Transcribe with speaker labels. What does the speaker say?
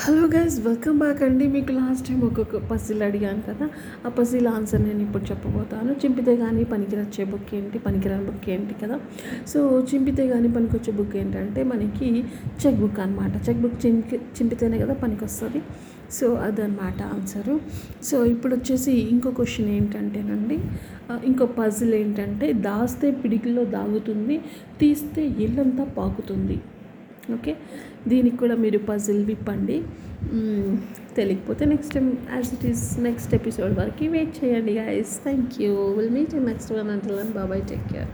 Speaker 1: Hello guys welcome back అండి. మీకు last time ఒక్కొక్క పసిల్ అడిగాను కదా. ఆ పసిల్ ఆన్సర్ నేను ఇప్పుడు చెప్పబోతాను. చింపితే కానీ పనికిరచ్చే బుక్ ఏంటి పనికిరాని బుక్ ఏంటి కదా. సో చింపితే కానీ పనికొచ్చే బుక్ ఏంటంటే మనకి చెక్ బుక్ అనమాట చెక్ బుక్ చింపి చింపితేనే కదా పనికి వస్తుంది సో అదనమాట ఆన్సరు సో ఇప్పుడు వచ్చేసి ఇంకో క్వశ్చన్ ఏంటంటేనండి ఇంకో పజిల్ ఏంటంటే దాస్తే పిడికిలో దాగుతుంది తీస్తే ఇల్లంతా పాకుతుంది. ఓకే దీనికి కూడా మీరు పజిల్ విప్పండి. తెలియకపోతే next time as it is next episode వరకు వెయిట్ చేయండి guys thank you will meet next one అంటే బాబాయ్ టేక్ కేర్